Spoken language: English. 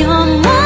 your mind.